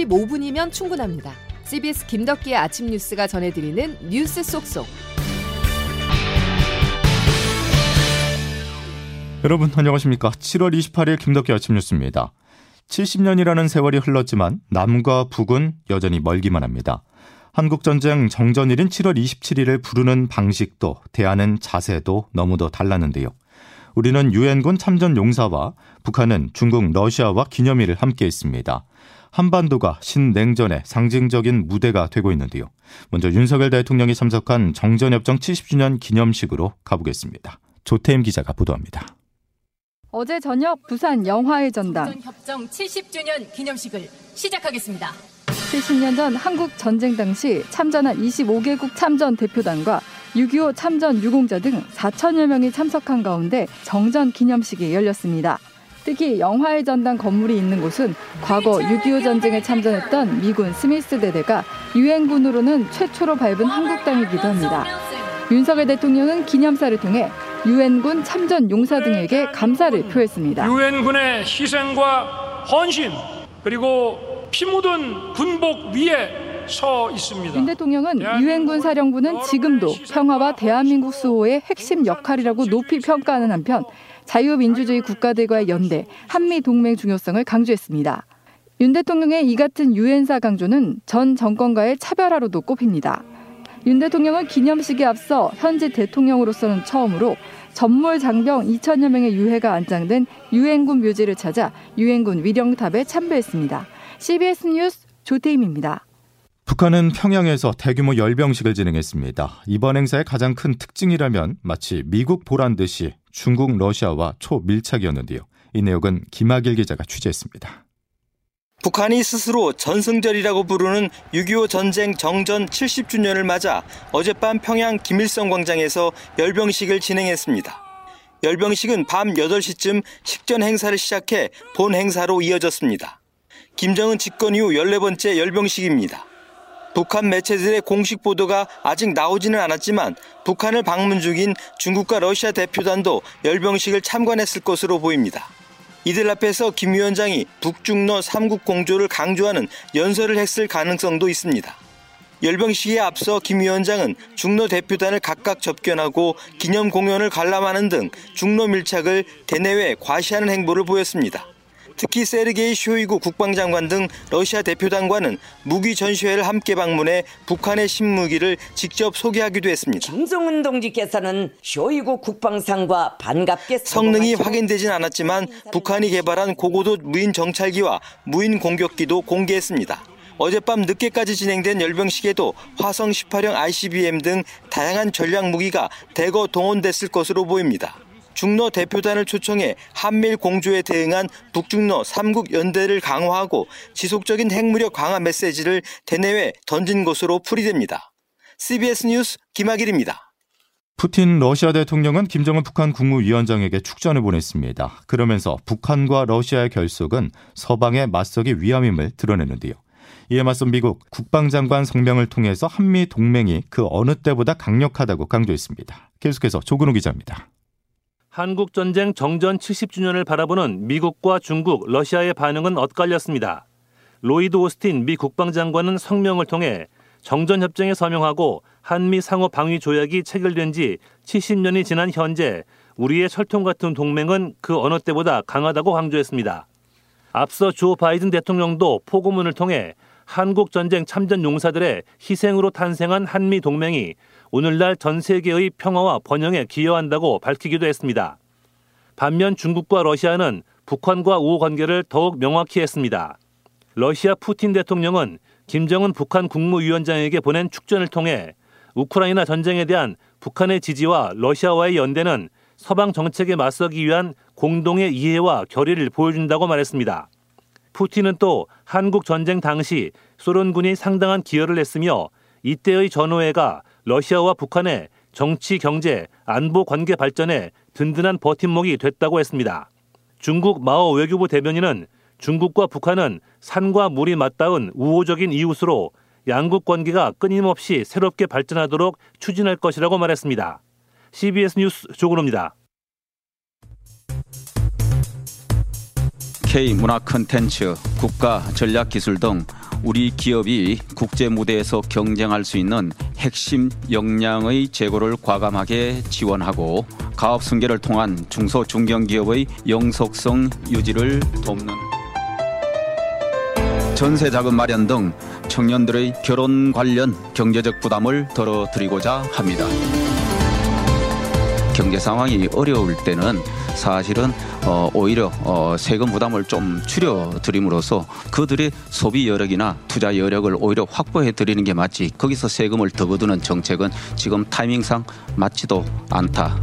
15분이면 충분합니다. CBS 김덕기의 아침 뉴스가 전해드리는 뉴스 속속. 여러분 안녕하십니까? 7월 28일 김덕기 아침 뉴스입니다. 70년이라는 세월이 흘렀지만 남과 북은 여전히 멀기만 합니다. 한국전쟁 정전일인 7월 27일을 부르는 방식도 대하는 자세도 너무도 달랐는데요. 우리는 유엔군 참전 용사와 북한은 중국 러시아와 기념일을 함께 했습니다. 한반도가 신냉전의 상징적인 무대가 되고 있는데요. 먼저 윤석열 대통령이 참석한 정전협정 70주년 기념식으로 가보겠습니다. 조태임 기자가 보도합니다. 어제 저녁 부산 영화의 전당 협정 70주년 기념식을 시작하겠습니다. 70년 전 한국 전쟁 당시 참전한 25개국 참전 대표단과 6.25 참전 유공자 등 4천여 명이 참석한 가운데 정전 기념식이 열렸습니다. 특히 영화의 전당 건물이 있는 곳은 과거 6.25 전쟁에 참전했던 미군 스미스 대대가 유엔군으로는 최초로 밟은 한국 땅이기도 합니다. 윤석열 대통령은 기념사를 통해 유엔군 참전 용사 등에게 감사를 표했습니다. 유엔군의 희생과 헌신 그리고 피 묻은 군복 위에 서 있습니다. 윤 대통령은 유엔군 사령부는 지금도 평화와 대한민국 수호의 핵심 역할이라고 높이 평가하는 한편 자유민주주의 국가들과의 연대, 한미 동맹 중요성을 강조했습니다. 윤 대통령의 이 같은 유엔사 강조는 전 정권과의 차별화로도 꼽힙니다. 윤 대통령은 기념식에 앞서 현재 대통령으로서는 처음으로 전몰 장병 2천여 명의 유해가 안장된 유엔군 묘지를 찾아 유엔군 위령탑에 참배했습니다. CBS 뉴스 조태임입니다. 북한은 평양에서 대규모 열병식을 진행했습니다. 이번 행사의 가장 큰 특징이라면 마치 미국 보란 듯이 중국, 러시아와 초밀착이었는데요. 이 내용은 김학일 기자가 취재했습니다. 북한이 스스로 전승절이라고 부르는 6.25 전쟁 정전 70주년을 맞아 어젯밤 평양 김일성 광장에서 열병식을 진행했습니다. 열병식은 밤 8시쯤 식전 행사를 시작해 본 행사로 이어졌습니다. 김정은 집권 이후 14번째 열병식입니다. 북한 매체들의 공식 보도가 아직 나오지는 않았지만 북한을 방문 중인 중국과 러시아 대표단도 열병식을 참관했을 것으로 보입니다. 이들 앞에서 김 위원장이 북중러 3국 공조를 강조하는 연설을 했을 가능성도 있습니다. 열병식에 앞서 김 위원장은 중로 대표단을 각각 접견하고 기념 공연을 관람하는 등 중로 밀착을 대내외 과시하는 행보를 보였습니다. 특히 세르게이 쇼이구 국방장관 등 러시아 대표단과는 무기 전시회를 함께 방문해 북한의 신무기를 직접 소개하기도 했습니다. 김정은 동지께서는 쇼이구 국방상과 반갑게 성능이 확인되진 않았지만 북한이 개발한 고고도 무인 정찰기와 무인 공격기도 공개했습니다. 어젯밤 늦게까지 진행된 열병식에도 화성 18형 ICBM 등 다양한 전략 무기가 대거 동원됐을 것으로 보입니다. 중러 대표단을 초청해 한밀 공조에 대응한 북중러 3국 연대를 강화하고 지속적인 핵무력 강화 메시지를 대내외 던진 것으로 풀이됩니다. CBS 뉴스 김학일입니다. 푸틴 러시아 대통령은 김정은 북한 국무위원장에게 축전을 보냈습니다. 그러면서 북한과 러시아의 결속은 서방에 맞서기 위함임을 드러내는데요. 이에 맞서 미국 국방장관 성명을 통해서 한미 동맹이 그 어느 때보다 강력하다고 강조했습니다. 계속해서 조근우 기자입니다. 한국전쟁 정전 70주년을 바라보는 미국과 중국, 러시아의 반응은 엇갈렸습니다. 로이드 오스틴 미 국방장관은 성명을 통해 정전협정에 서명하고 한미 상호 방위 조약이 체결된 지 70년이 지난 현재 우리의 철통 같은 동맹은 그 어느 때보다 강하다고 강조했습니다. 앞서 조 바이든 대통령도 포고문을 통해 한국 전쟁 참전 용사들의 희생으로 탄생한 한미 동맹이 오늘날 전 세계의 평화와 번영에 기여한다고 밝히기도 했습니다. 반면 중국과 러시아는 북한과 우호 관계를 더욱 명확히 했습니다. 러시아 푸틴 대통령은 김정은 북한 국무위원장에게 보낸 축전을 통해 우크라이나 전쟁에 대한 북한의 지지와 러시아와의 연대는 서방 정책에 맞서기 위한 공동의 이해와 결의를 보여준다고 말했습니다. 푸틴은 또 한국 전쟁 당시 소련군이 상당한 기여를 했으며 이때의 전후회가 러시아와 북한의 정치, 경제, 안보 관계 발전에 든든한 버팀목이 됐다고 했습니다. 중국 마오 외교부 대변인은 중국과 북한은 산과 물이 맞닿은 우호적인 이웃으로 양국 관계가 끊임없이 새롭게 발전하도록 추진할 것이라고 말했습니다. CBS 뉴스 조근호입니다. K 문화 콘텐츠, 국가 전략 기술 등 우리 기업이 국제 무대에서 경쟁할 수 있는 핵심 역량의 제고를 과감하게 지원하고 가업 승계를 통한 중소 중견 기업의 영속성 유지를 돕는 전세 자금 마련 등 청년들의 결혼 관련 경제적 부담을 덜어드리고자 합니다. 경제 상황이 어려울 때는 사실은 어, 오히려 어, 세금 부담을 좀 줄여드림으로써 그들의 소비 여력이나 투자 여력을 오히려 확보해 드리는 게 맞지 거기서 세금을 더 거두는 정책은 지금 타이밍상 맞지도 않다.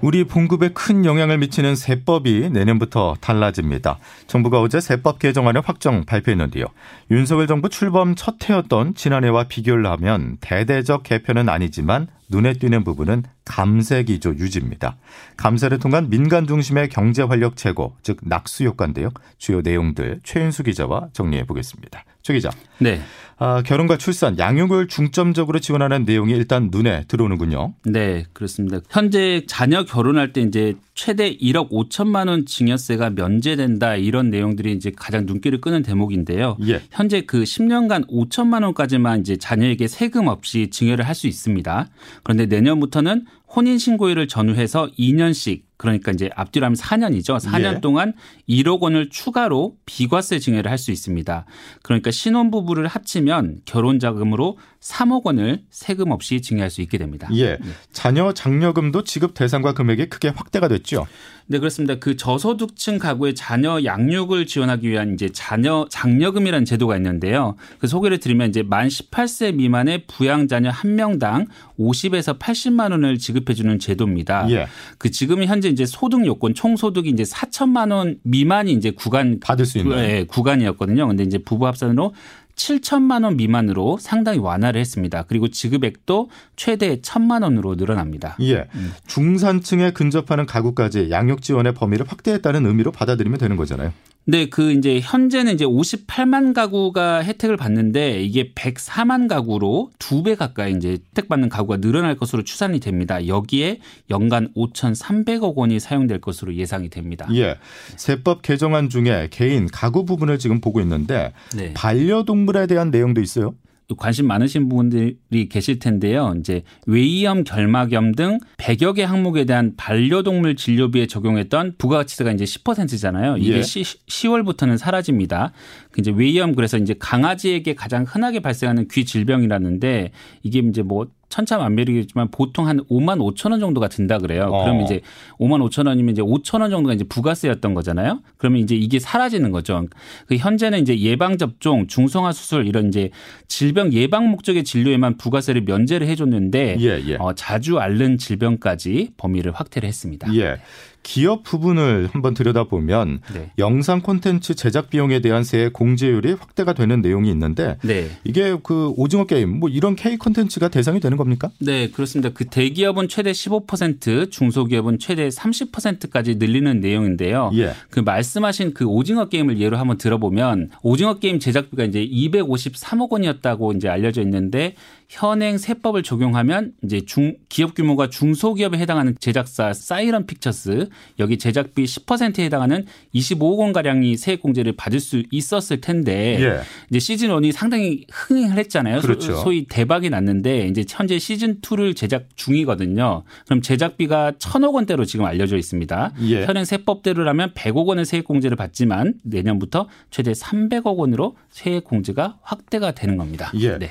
우리 봉급에 큰 영향을 미치는 세법이 내년부터 달라집니다. 정부가 어제 세법 개정안을 확정 발표했는데요. 윤석열 정부 출범 첫 해였던 지난해와 비교를 하면 대대적 개편은 아니지만 눈에 띄는 부분은 감세 기조 유지입니다. 감세를 통한 민간 중심의 경제 활력 제고, 즉 낙수 효과인 데요. 주요 내용들 최윤수 기자와 정리해 보겠습니다. 최 기자. 네. 아, 결혼과 출산, 양육을 중점적으로 지원하는 내용이 일단 눈에 들어오는군요. 네, 그렇습니다. 현재 자녀 결혼할 때 이제 최대 1억 5천만 원 증여세가 면제된다 이런 내용들이 이제 가장 눈길을 끄는 대목인데요. 예. 현재 그 10년간 5천만 원까지만 이제 자녀에게 세금 없이 증여를 할 수 있습니다. 그런데 내년부터는 혼인 신고일을 전후해서 2년씩 그러니까 이제 앞뒤로 하면 4년이죠. 4년 예. 동안 1억 원을 추가로 비과세 증여를 할 수 있습니다. 그러니까 신혼부부를 합치면 결혼 자금으로 3억 원을 세금 없이 증여할 수 있게 됩니다. 예. 자녀 장려금도 지급 대상과 금액이 크게 확대가 됐죠. 네, 그렇습니다. 그 저소득층 가구의 자녀 양육을 지원하기 위한 이제 자녀 장려금이라는 제도가 있는데요. 그 소개를 드리면 이제 만 18세 미만의 부양 자녀 한 명당 50에서 80만 원을 지급해 주는 제도입니다. 예. 그 지금은 현재 이제 소득 요건 총 소득이 이제 4천만 원 미만이 이제 구간 받을 수 있는. 예, 구간이었거든요. 근데 이제 부부 합산으로 7천만 원 미만으로 상당히 완화를 했습니다. 그리고 지급액도 최대 1천만 원으로 늘어납니다. 예. 중산층에 근접하는 가구까지 양육 지원의 범위를 확대했다는 의미로 받아들이면 되는 거잖아요. 네, 그 이제 현재는 이제 58만 가구가 혜택을 받는데 이게 104만 가구로 두 배 가까이 이제 혜택 받는 가구가 늘어날 것으로 추산이 됩니다. 여기에 연간 5,300억 원이 사용될 것으로 예상이 됩니다. 예. 세법 개정안 중에 개인 가구 부분을 지금 보고 있는데 네. 반려동물에 대한 내용도 있어요. 관심 많으신 분들이 계실 텐데요. 이제 외이염, 결막염 등 100여 개 항목에 대한 반려동물 진료비에 적용했던 부가가치세가 이제 10%잖아요. 이게 예. 시, 10월부터는 사라집니다. 그 이제 외이염 그래서 이제 강아지에게 가장 흔하게 발생하는 귀 질병이라는데 이게 이제 뭐 천차만별이겠지만 보통 한 5만 5천 원 정도가 든다 그래요. 어. 그러면 이제 5만 5천 원이면 이제 5천 원 정도가 이제 부가세였던 거잖아요. 그러면 이제 이게 사라지는 거죠. 그 현재는 이제 예방 접종, 중성화 수술 이런 이제 질병 예방 목적의 진료에만 부가세를 면제를 해줬는데 예, 예. 어, 자주 앓는 질병까지 범위를 확대를 했습니다. 예. 기업 부분을 한번 들여다보면 네. 영상 콘텐츠 제작 비용에 대한 세액 공제율이 확대가 되는 내용이 있는데 네. 이게 그 오징어 게임 뭐 이런 K 콘텐츠가 대상이 되는 겁니까? 네, 그렇습니다. 그 대기업은 최대 15%, 중소기업은 최대 30%까지 늘리는 내용인데요. 예. 그 말씀하신 그 오징어 게임을 예로 한번 들어보면 오징어 게임 제작비가 이제 253억 원이었다고 이제 알려져 있는데 현행 세법을 적용하면 이제 중 기업 규모가 중소기업에 해당하는 제작사 사이런 픽처스 여기 제작비 10%에 해당하는 25억 원 가량이 세액 공제를 받을 수 있었을 텐데 예. 이제 시즌 1이 상당히 흥행을 했잖아요. 그렇죠. 소, 위 대박이 났는데 이제 현재 시즌 2를 제작 중이거든요. 그럼 제작비가 천억 원대로 지금 알려져 있습니다. 예. 현행 세법대로라면 100억 원의 세액 공제를 받지만 내년부터 최대 300억 원으로 세액 공제가 확대가 되는 겁니다. 예. 네.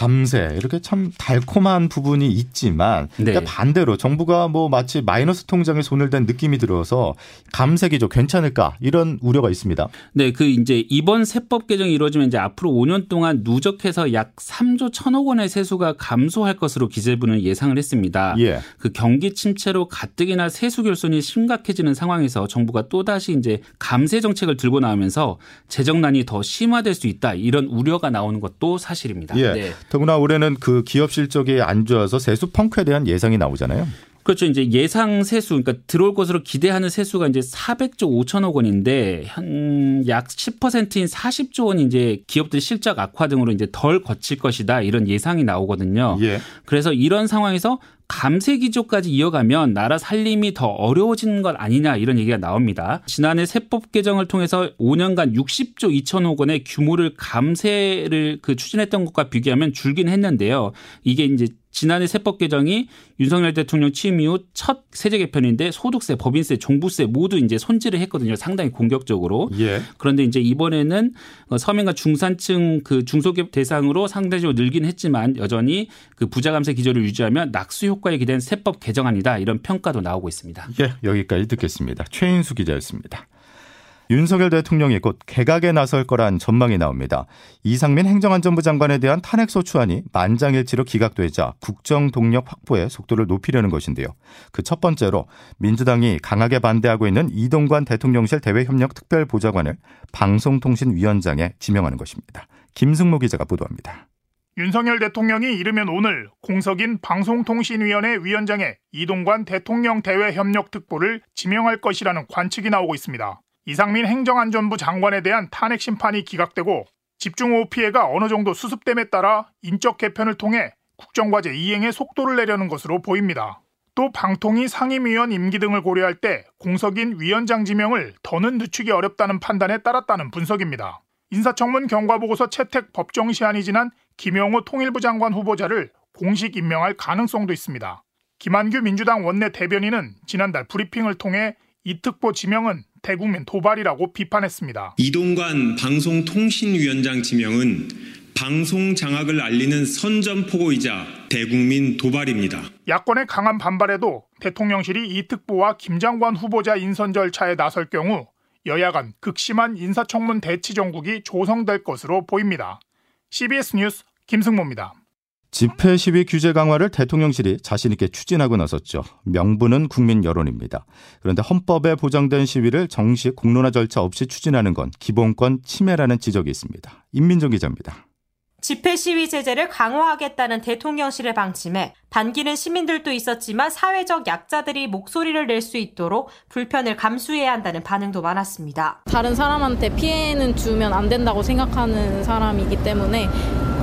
자, 감세. 이렇게 참 달콤한 부분이 있지만 네. 그러니까 반대로 정부가 뭐 마치 마이너스 통장에 손을 댄 느낌이 들어서 감세 기조 괜찮을까? 이런 우려가 있습니다. 네, 그 이제 이번 세법 개정이 이루어지면 이제 앞으로 5년 동안 누적해서 약 3조 1천억 원의 세수가 감소할 것으로 기재부는 예상을 했습니다. 예. 그 경기 침체로 가뜩이나 세수 결손이 심각해지는 상황에서 정부가 또 다시 이제 감세 정책을 들고 나오면서 재정난이 더 심화될 수 있다. 이런 우려가 나오는 것도 사실입니다. 예. 네. 더구나 올해는 그 기업 실적이 안 좋아서 세수 펑크에 대한 예상이 나오잖아요. 그렇죠. 이제 예상 세수, 그러니까 들어올 것으로 기대하는 세수가 이제 400조 5천억 원인데 한 약 10%인 40조 원이 이제 기업들 실적 악화 등으로 이제 덜 거칠 것이다 이런 예상이 나오거든요. 예. 그래서 이런 상황에서 감세 기조까지 이어가면 나라 살림이 더 어려워지는 것 아니냐 이런 얘기가 나옵니다. 지난해 세법 개정을 통해서 5년간 60조 2천억 원의 규모를 감세를 그 추진했던 것과 비교하면 줄긴 했는데요. 이게 이제 지난해 세법 개정이 윤석열 대통령 취임 이후 첫 세제 개편인데 소득세, 법인세, 종부세 모두 이제 손질을 했거든요. 상당히 공격적으로. 예. 그런데 이제 이번에는 어, 서민과 중산층 그 중소기업 대상으로 상대적으로 늘긴 했지만 여전히 그 부자 감세 기조를 유지하면 낙수 효과 에 기댄 세법 개정안이다 이런 평가도 나오고 있습니다. 예, 여기까지 듣겠습니다. 최인수 기자였습니다. 윤석열 대통령이 곧 개각에 나설 거란 전망이 나옵니다. 이상민 행정안전부 장관에 대한 탄핵소추안이 만장일치로 기각되자 국정 동력 확보에 속도를 높이려는 것인데요. 그 첫 번째로 민주당이 강하게 반대하고 있는 이동관 대통령실 대외협력 특별보좌관을 방송통신위원장에 지명하는 것입니다. 김승모 기자가 보도합니다. 윤석열 대통령이 이르면 오늘 공석인 방송통신위원회 위원장에 이동관 대통령 대외 협력 특보를 지명할 것이라는 관측이 나오고 있습니다. 이상민 행정안전부 장관에 대한 탄핵 심판이 기각되고 집중호우 피해가 어느 정도 수습됨에 따라 인적 개편을 통해 국정과제 이행에 속도를 내려는 것으로 보입니다. 또 방통위 상임위원 임기 등을 고려할 때 공석인 위원장 지명을 더는 늦추기 어렵다는 판단에 따랐다는 분석입니다. 인사청문 경과보고서 채택 법정 시한이 지난 김영호 통일부 장관 후보자를 공식 임명할 가능성도 있습니다. 김한규 민주당 원내 대변인은 지난달 브리핑을 통해 이 특보 지명은 대국민 도발이라고 비판했습니다. 이동관 방송통신위원장 지명은 방송 장악을 알리는 선전포고이자 대국민 도발입니다. 야권의 강한 반발에도 대통령실이 이 특보와 김 장관 후보자 인선 절차에 나설 경우 여야 간 극심한 인사청문 대치 정국이 조성될 것으로 보입니다. CBS 뉴스 김승모입니다. 집회 시위 규제 강화를 대통령실이 자신 있게 추진하고 나섰죠. 명분은 국민 여론입니다. 그런데 헌법에 보장된 시위를 정식 공론화 절차 없이 추진하는 건 기본권 침해라는 지적이 있습니다. 임민정 기자입니다. 집회 시위 제재를 강화하겠다는 대통령실의 방침에 반기는 시민들도 있었지만 사회적 약자들이 목소리를 낼 수 있도록 불편을 감수해야 한다는 반응도 많았습니다. 다른 사람한테 피해는 주면 안 된다고 생각하는 사람이기 때문에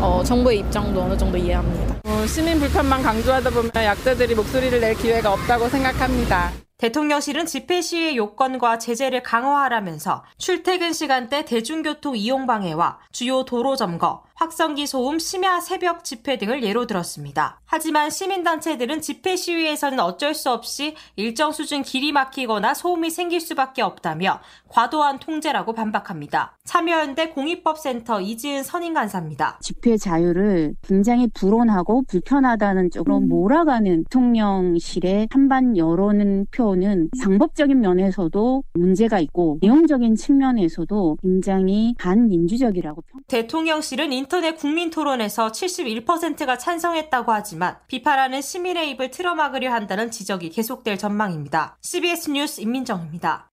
어, 정부의 입장도 어느 정도 이해합니다. 어, 시민 불편만 강조하다 보면 약자들이 목소리를 낼 기회가 없다고 생각합니다. 대통령실은 집회 시위 요건과 제재를 강화하라면서 출퇴근 시간대 대중교통 이용 방해와 주요 도로 점거, 확성기 소음, 심야 새벽 집회 등을 예로 들었습니다. 하지만 시민단체들은 집회 시위에서는 어쩔 수 없이 일정 수준 길이 막히거나 소음이 생길 수밖에 없다며 과도한 통제라고 반박합니다. 참여연대 공익법센터 이지은 선임 간사입니다. 집회 자유를 굉장히 불온하고 불편하다는 쪽으로 몰아가는 대통령실의 한반 여론 표는 방법적인 면에서도 문제가 있고 내용적인 측면에서도 굉장히 반민주적이라고 평. 대통령실은 인 터넷 국민 토론에서 71%가 찬성했다고 하지만 비판하는 시민의 입을 틀어막으려 한다는 지적이 계속될 전망입니다. CBS 뉴스 임민정입니다.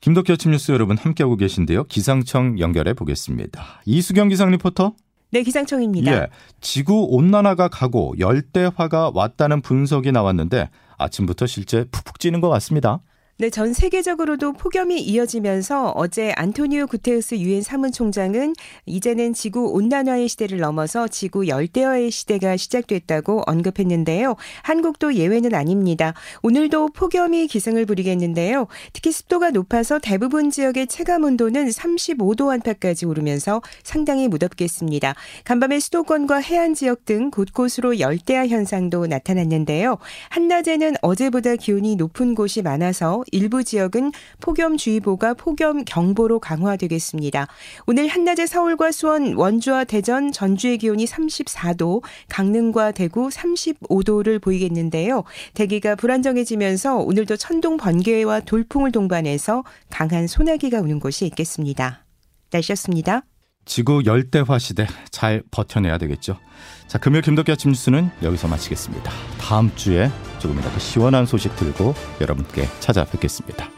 김덕기 아침 뉴스 여러분 함께하고 계신데요. 기상청 연결해 보겠습니다. 이수경 기상 리포터. 네, 기상청입니다. 예, 지구 온난화가 가고 열대화가 왔다는 분석이 나왔는데 아침부터 실제 푹푹 찌는 것 같습니다. 네, 전 세계적으로도 폭염이 이어지면서 어제 안토니오 구테우스 유엔 사무총장은 이제는 지구 온난화의 시대를 넘어서 지구 열대화의 시대가 시작됐다고 언급했는데요. 한국도 예외는 아닙니다. 오늘도 폭염이 기승을 부리겠는데요. 특히 습도가 높아서 대부분 지역의 체감 온도는 35도 안팎까지 오르면서 상당히 무덥겠습니다. 간밤에 수도권과 해안 지역 등 곳곳으로 열대화 현상도 나타났는데요. 한낮에는 어제보다 기온이 높은 곳이 많아서 일부 지역은 폭염주의보가 폭염 경보로 강화되겠습니다. 오늘 한낮에 서울과 수원, 원주와 대전, 전주의 기온이 34도, 강릉과 대구 35도를 보이겠는데요. 대기가 불안정해지면서 오늘도 천둥 번개와 돌풍을 동반해서 강한 소나기가 오는 곳이 있겠습니다. 날씨였습니다. 지구 열대화 시대 잘 버텨내야 되겠죠. 자, 금요일 김덕기 아침 뉴스는 여기서 마치겠습니다. 다음 주에 조금이라도 시원한 소식 들고 여러분께 찾아뵙겠습니다.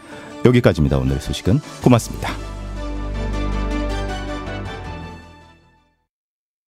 여기까지입니다. 오늘의 소식은 고맙습니다.